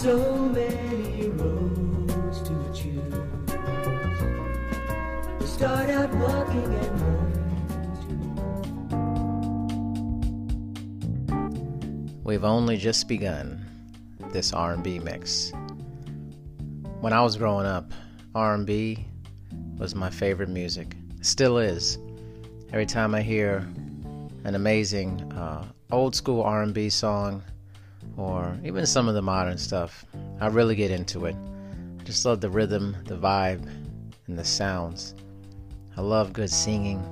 so many roads to choose. We start out walking and We've only just begun this R&B mix. When I was growing up, R&B was my favorite music. Still is. Every time I hear an amazing uh, old school R&B song or even some of the modern stuff, I really get into it. I just love the rhythm, the vibe, and the sounds. I love good singing.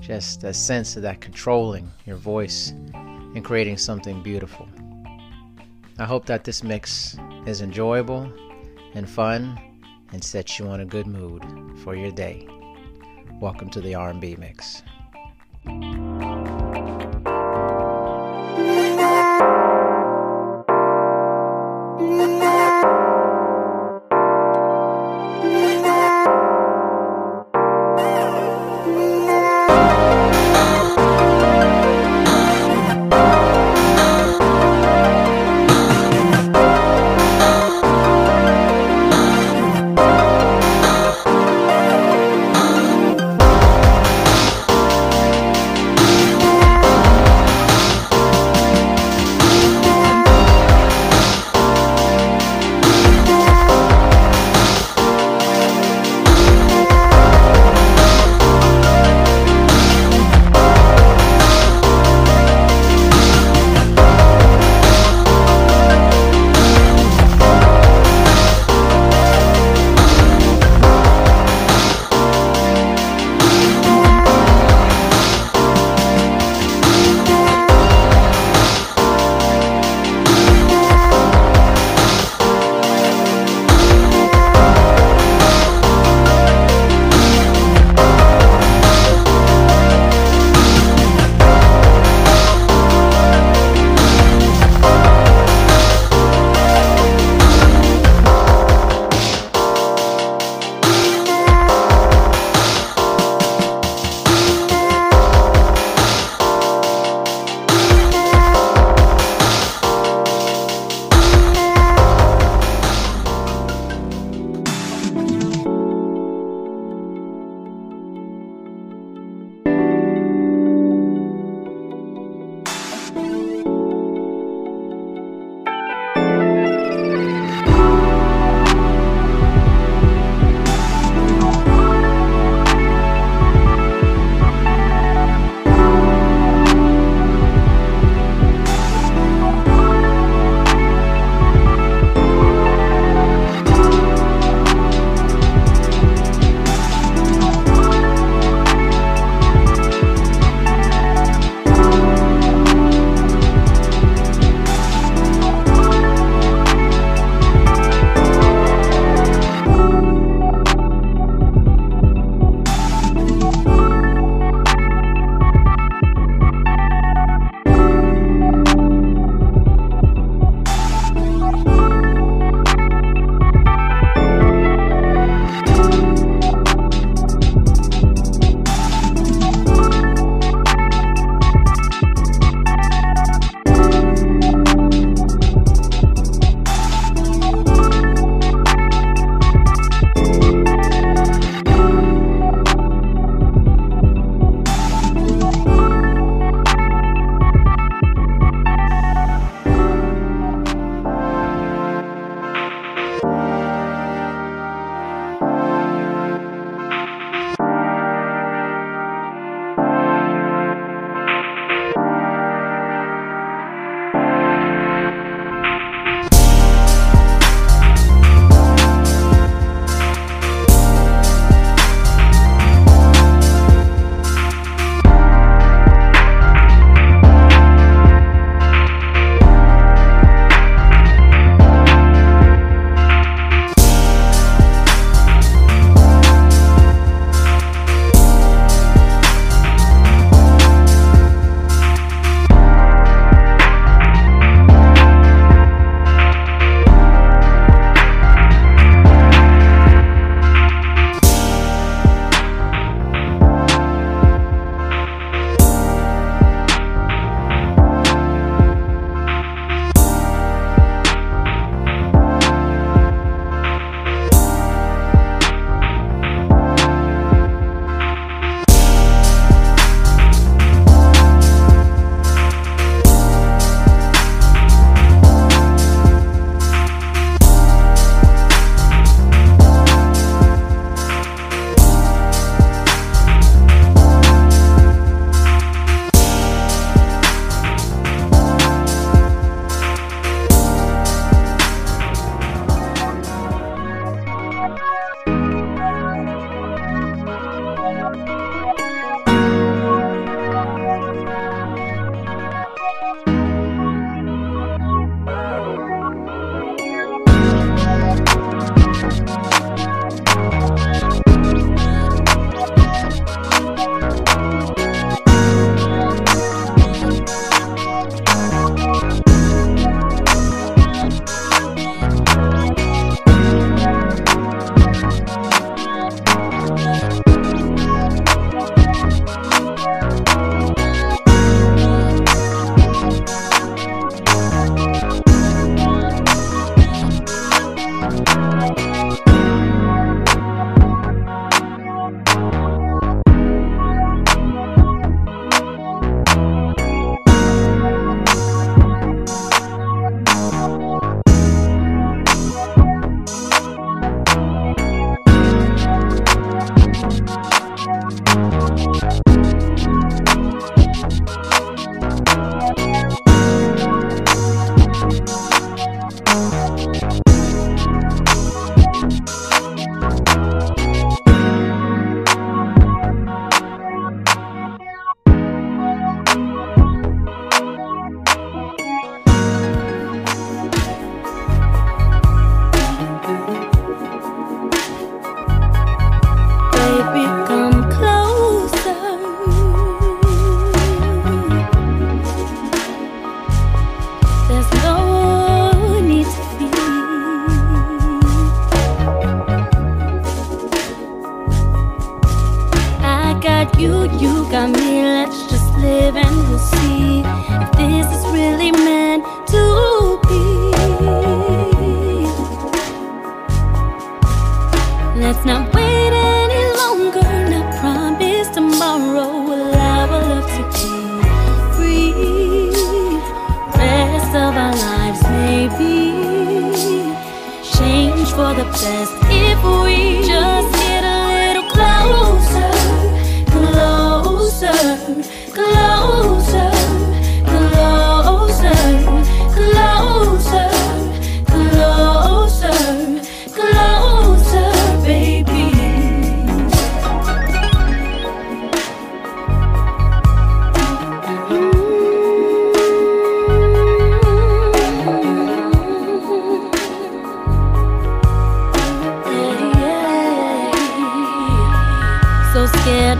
Just a sense of that controlling your voice and creating something beautiful. I hope that this mix is enjoyable and fun and sets you on a good mood for your day. Welcome to the R&B mix.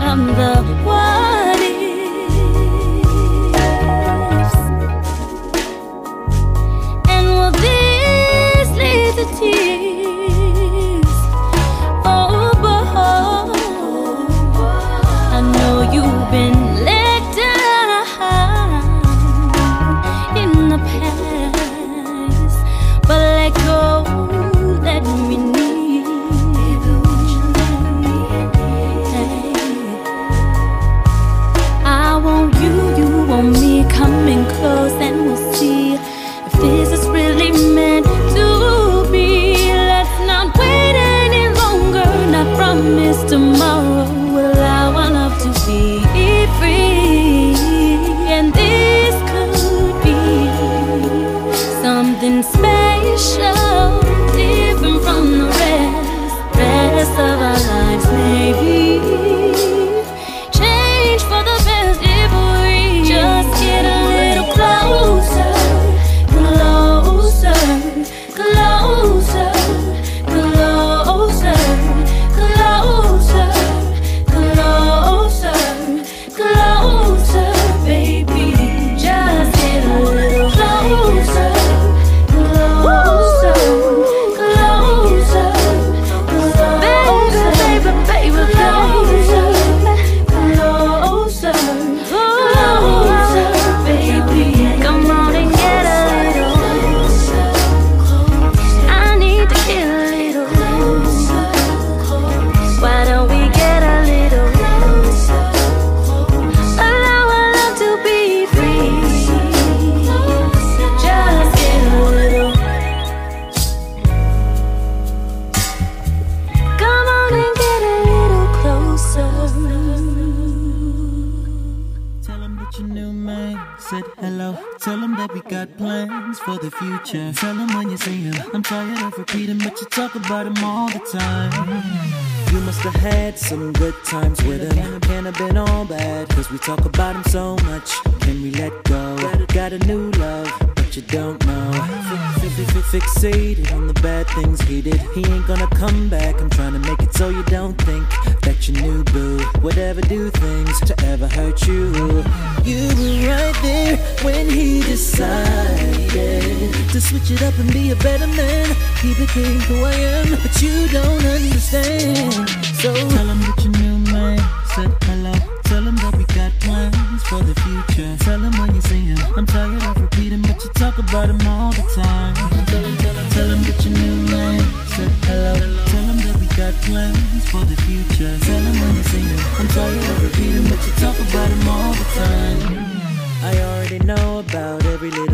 I'm the what got plans for the future. Tell them when you see him. I'm tired of repeating, but you talk about him all the time. You must have had some good times with him. Can't have been all bad, cause we talk about him so much. Can we let go? Got a new love, but you don't know. Fi- fi- fi- Fixated on the bad things he did. He ain't gonna come back. I'm trying to make it so you don't think that your new boo would ever do things to ever hurt you. You were right there when he decided to switch it up and be a better man. He became who I am, but you don't understand. So tell him that your new man said hello. Tell him that we got plans for the future. Tell him when you see him. I'm tired of about him all the time. Tell him, him your new man said hello. Tell him that we got plans for the future. Tell him when you see him. I'm tired of repeating, but you talk about him all the time. I already know about every little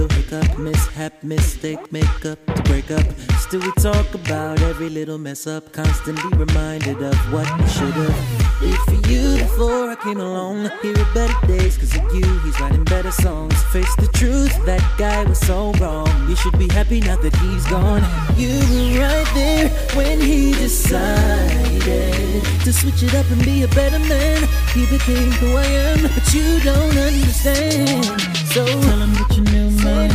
mishap, make up to break up. Still, we talk about every little mess up, constantly reminded of what we should have. Did for you before I came along. Here are better days, cause of you, he's writing better songs. Face the truth, that guy was so wrong. You should be happy now that he's gone. You were right there when he decided to switch it up and be a better man. He became who I am, but you don't understand. So tell him that your new man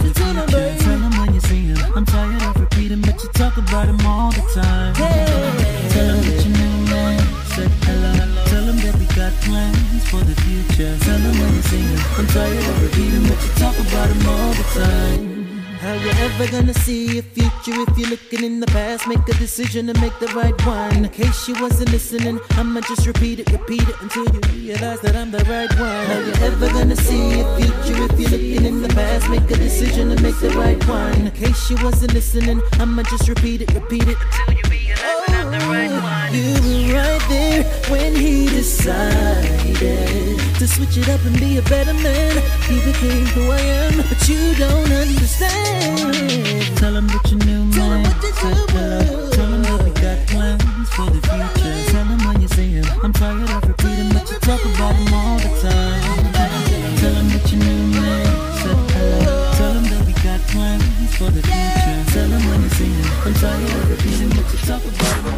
plans for the future. Tell him when you see. I'm tired of repeating, but you talk about him all the time. Tell him that your new man said hello. Tell him that we got plans for the future. Tell him when you see. I'm tired of repeating, but you talk about him all the time. How you ever gonna see your future if you're looking in the past? Make a decision and make the right one. In case you wasn't listening, I'ma just repeat it, repeat it until you realize that I'm the right one. How you ever gonna see your future if you're looking in the past? Make a decision and make the right one. In case you wasn't listening, I'ma just repeat it, repeat it until you realize that I'm the right one. You were right there when he decided to switch it up and be a better man. He became who I am, but you don't understand. Tell him what you knew, man. Said hello. Tell him that we got plans for the future. Tell him when you see him. I'm tired of repeating, but you talk about him all the time. Tell him what you knew, man. Said hello. Tell him that we got plans for the future. Tell him when you see him. I'm tired of repeating, but you talk about him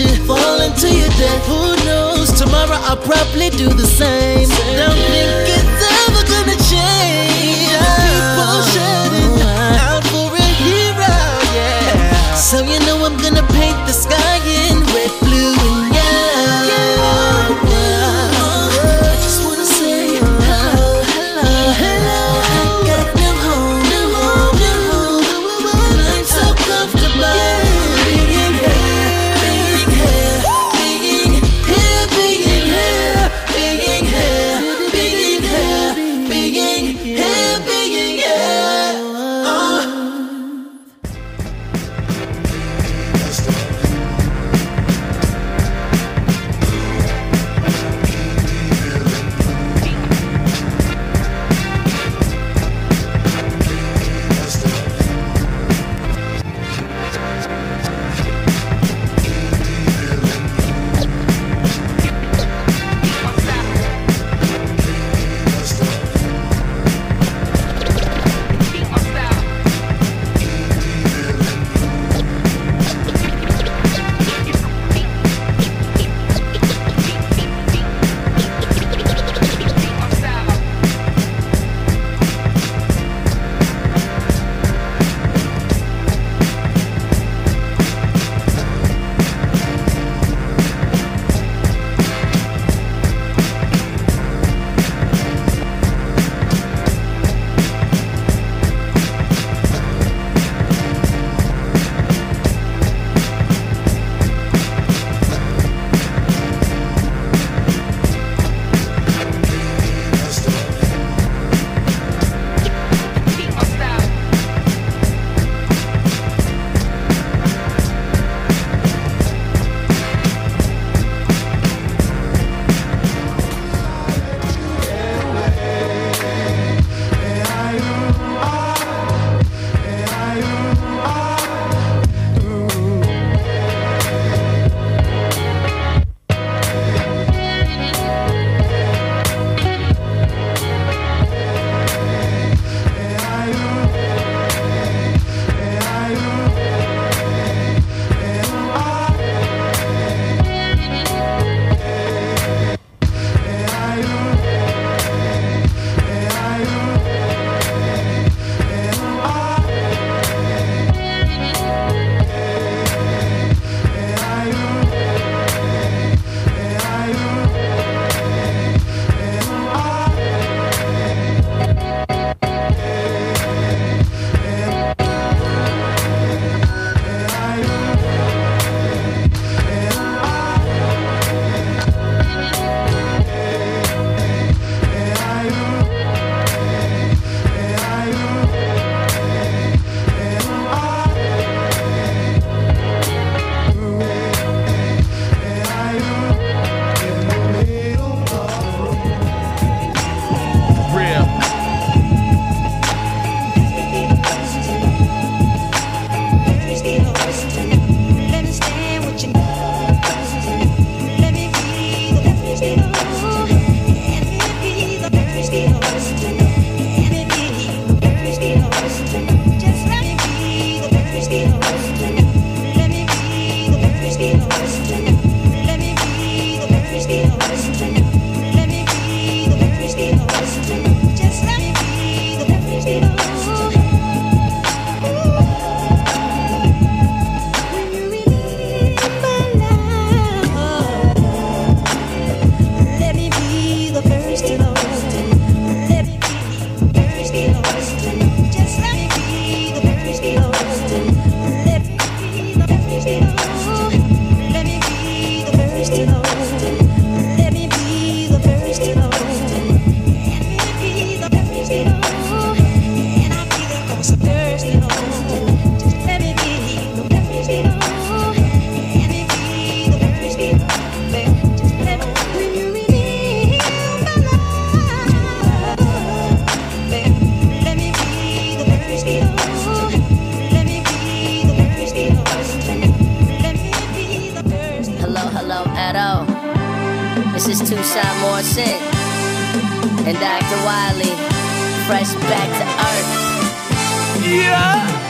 fall into your death. Who knows? Tomorrow I'll probably do the same. Morrison and Dr. Wiley, fresh back to earth. Yeah.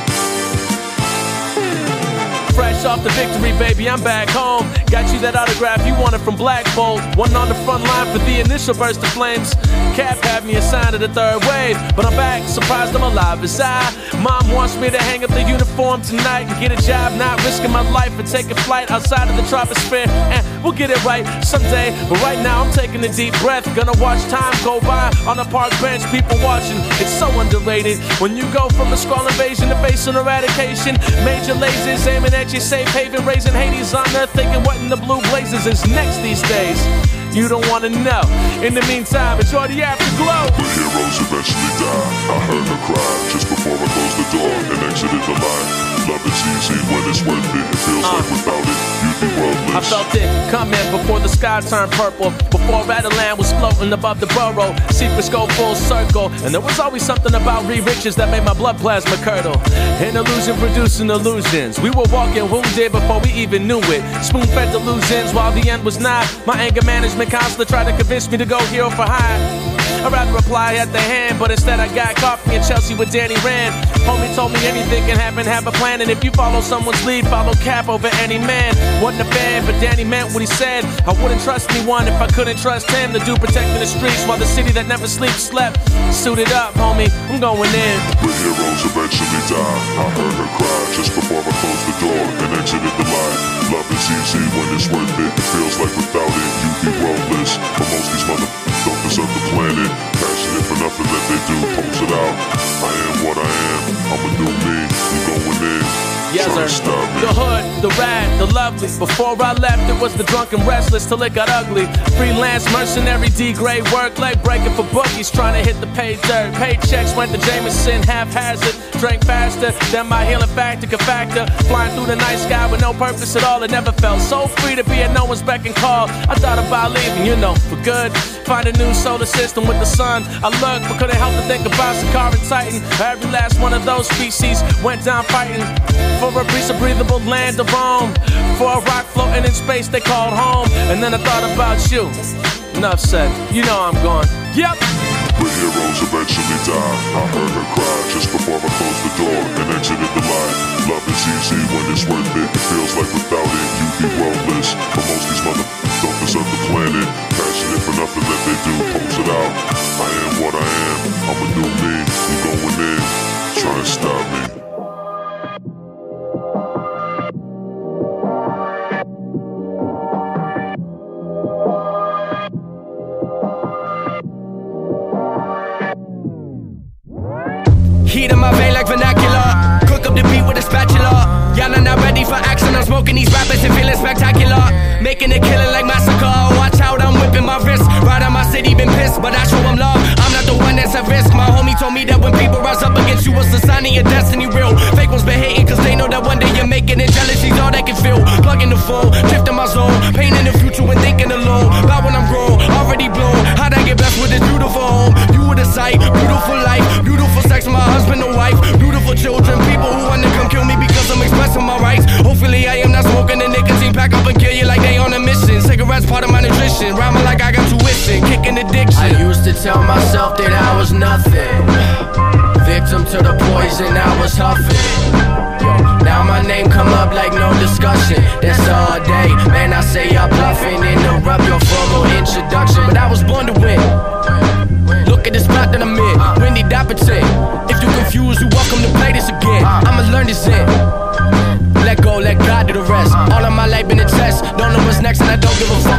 Fresh off the victory, baby, I'm back home. Got you that autograph you wanted from Black Bolt. One on the front line for the initial burst of flames. Cap had me assigned to the third wave, but I'm back, surprised I'm alive as I. Mom wants me to hang up the uniform tonight and get a job, not risking my life and taking flight outside of the troposphere. And we'll get it right someday, but right now I'm taking a deep breath. Gonna watch time go by on a park bench, people watching. It's so underrated when you go from a Skrull invasion to facing eradication. Major lasers aiming at your safe haven, raising Hades on earth, thinking what in the blue blazes is next these days. You don't wanna know. In the meantime, enjoy the afterglow. The heroes eventually die. I heard her cry just before I closed the door and exited the line. Love is easy when it's worth it. It feels like uh. without it, you'd be worthless. I felt it coming before the sky turned purple. Before Rattleland was floating above the borough. Secrets go full circle. And there was always something about Reed Richards that made my blood plasma curdle. An illusion producing illusions. We were walking wounded before we even knew it. Spoon fed delusions while the end was nigh. My anger management counselor tried to convince me to go Hero for Hire. I'd rather reply at the hand, but instead I got coffee in Chelsea with Danny Rand. Homie told me anything can happen, have a plan, and if you follow someone's lead, follow Cap over any man. Wasn't a fan, but Danny meant what he said. I wouldn't trust anyone if I couldn't trust him. The dude protecting the streets while the city that never sleeps slept. Suited up, homie, I'm going in. But heroes eventually die. I heard her cry just before I closed the door and exited the line. Love is easy when it's worth it. It feels like without it, you'd be worthless. But most these motherfuckers don't deserve the planet. Passionate for nothing that they do, pose it out. I am what I am, I'm a new me, you going in. The hood, the rad, the lovely. Before I left, it was the drunk and restless till it got ugly. Freelance mercenary, D grade work, like breaking for bookies, trying to hit the pay dirt. Paychecks went to Jameson, haphazard. Drank faster than my healing factor could factor. Flying through the night sky with no purpose at all. It never felt so free to be at no one's beck and call. I thought about leaving, you know, for good. Find a new solar system with the sun. I looked, but couldn't help to think about Sakara Titan. Every last one of those species went down fighting for a piece of breathable land to roam. For a rock floating in space they called home. And then I thought about you. Enough said, you know I'm gone. Yep. But heroes eventually die. I heard her cry just before I closed the door and exited the line. Love is easy when it's worth it. It feels like without it, you'd be worthless. But most these motherfuckers don't deserve the planet. Passionate for nothing that they do, pose it out. I am what I am. I'm a new me. You going in. Try and stop me. Spatula. Y'all are not ready for action. I'm smoking these rappers and feeling spectacular. Making a killing like massacre. Watch out, I'm whipping my wrist. Right on my city, been pissed, but I show them love. I'm not the one that's at risk. My homie told me that when people rise up against you, it's a sign of your destiny real. Fake ones been hating, cause they know that one day you're making it. Jealousy's all they can feel. Plugging the phone, nutrition. Rhyming like I got tuition, kicking addiction. I used to tell myself that I was nothing. Victim to the poison I was huffing. Now my name come up like no discussion. That's all day. Man, I say y'all bluffing. Interrupt your formal introduction. But I was born to win. Look at the spot that I'm in. Wendy Dapperton. If you confused, you welcome to play this again. I'ma learn this in. Let go, let God do the rest. All of my life been a test. Don't know what's next, and I don't give a fuck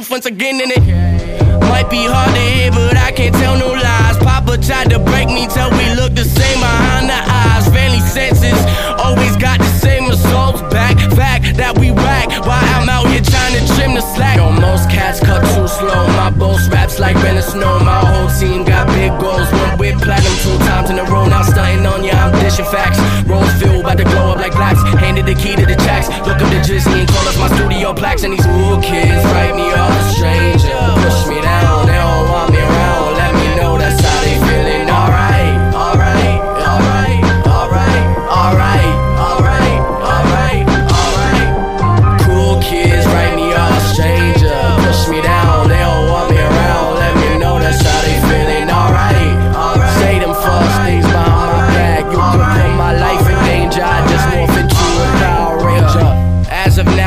truth once again in it. Might be hard to hear, but I can't tell no lies. Papa tried to break me till we look the same behind the eyes. Family senses always got the same results back. Fact that we whack while I'm out the slack. Yo, most cats cut too slow. My boss raps like Ben Snow. My whole team got big goals. One with platinum two times in a row. Now stunting on ya, I'm dishing facts. Rolls filled, about to glow up like blacks. Handed the key to the tracks. Look up the Drizzy and call up my studio plaques. And these cool kids write me off stranger. Push me down,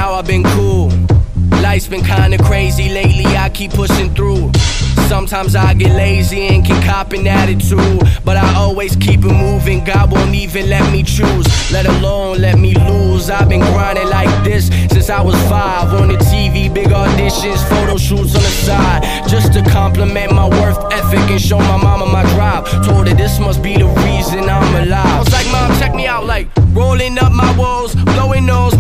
now, I've been cool. Life's been kinda crazy lately, I keep pushing through. Sometimes I get lazy and can cop an attitude. But I always keep it moving, God won't even let me choose. Let alone let me lose. I've been grinding like this since I was five. On the TV, big auditions, photo shoots on the side. Just to compliment my worth ethic and show my mama my drive. Told her this must be the reason I'm alive. I was like, Mom, check me out, like rolling up my woes, blowing nose.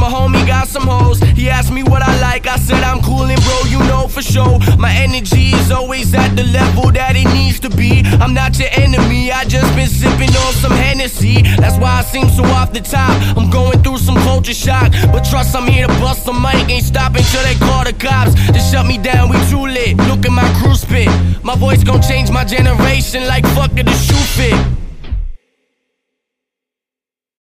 Some hoes. He asked me what I like. I said I'm coolin', bro. You know for sure. My energy is always at the level that it needs to be. I'm not your enemy. I just been sipping on some Hennessy. That's why I seem so off the top. I'm going through some culture shock, but trust I'm here to bust the mic. Ain't stopping till they call the cops. Just shut me down. We too lit. Look at my crew spit. My voice gon' change my generation like fuck the shoe fit.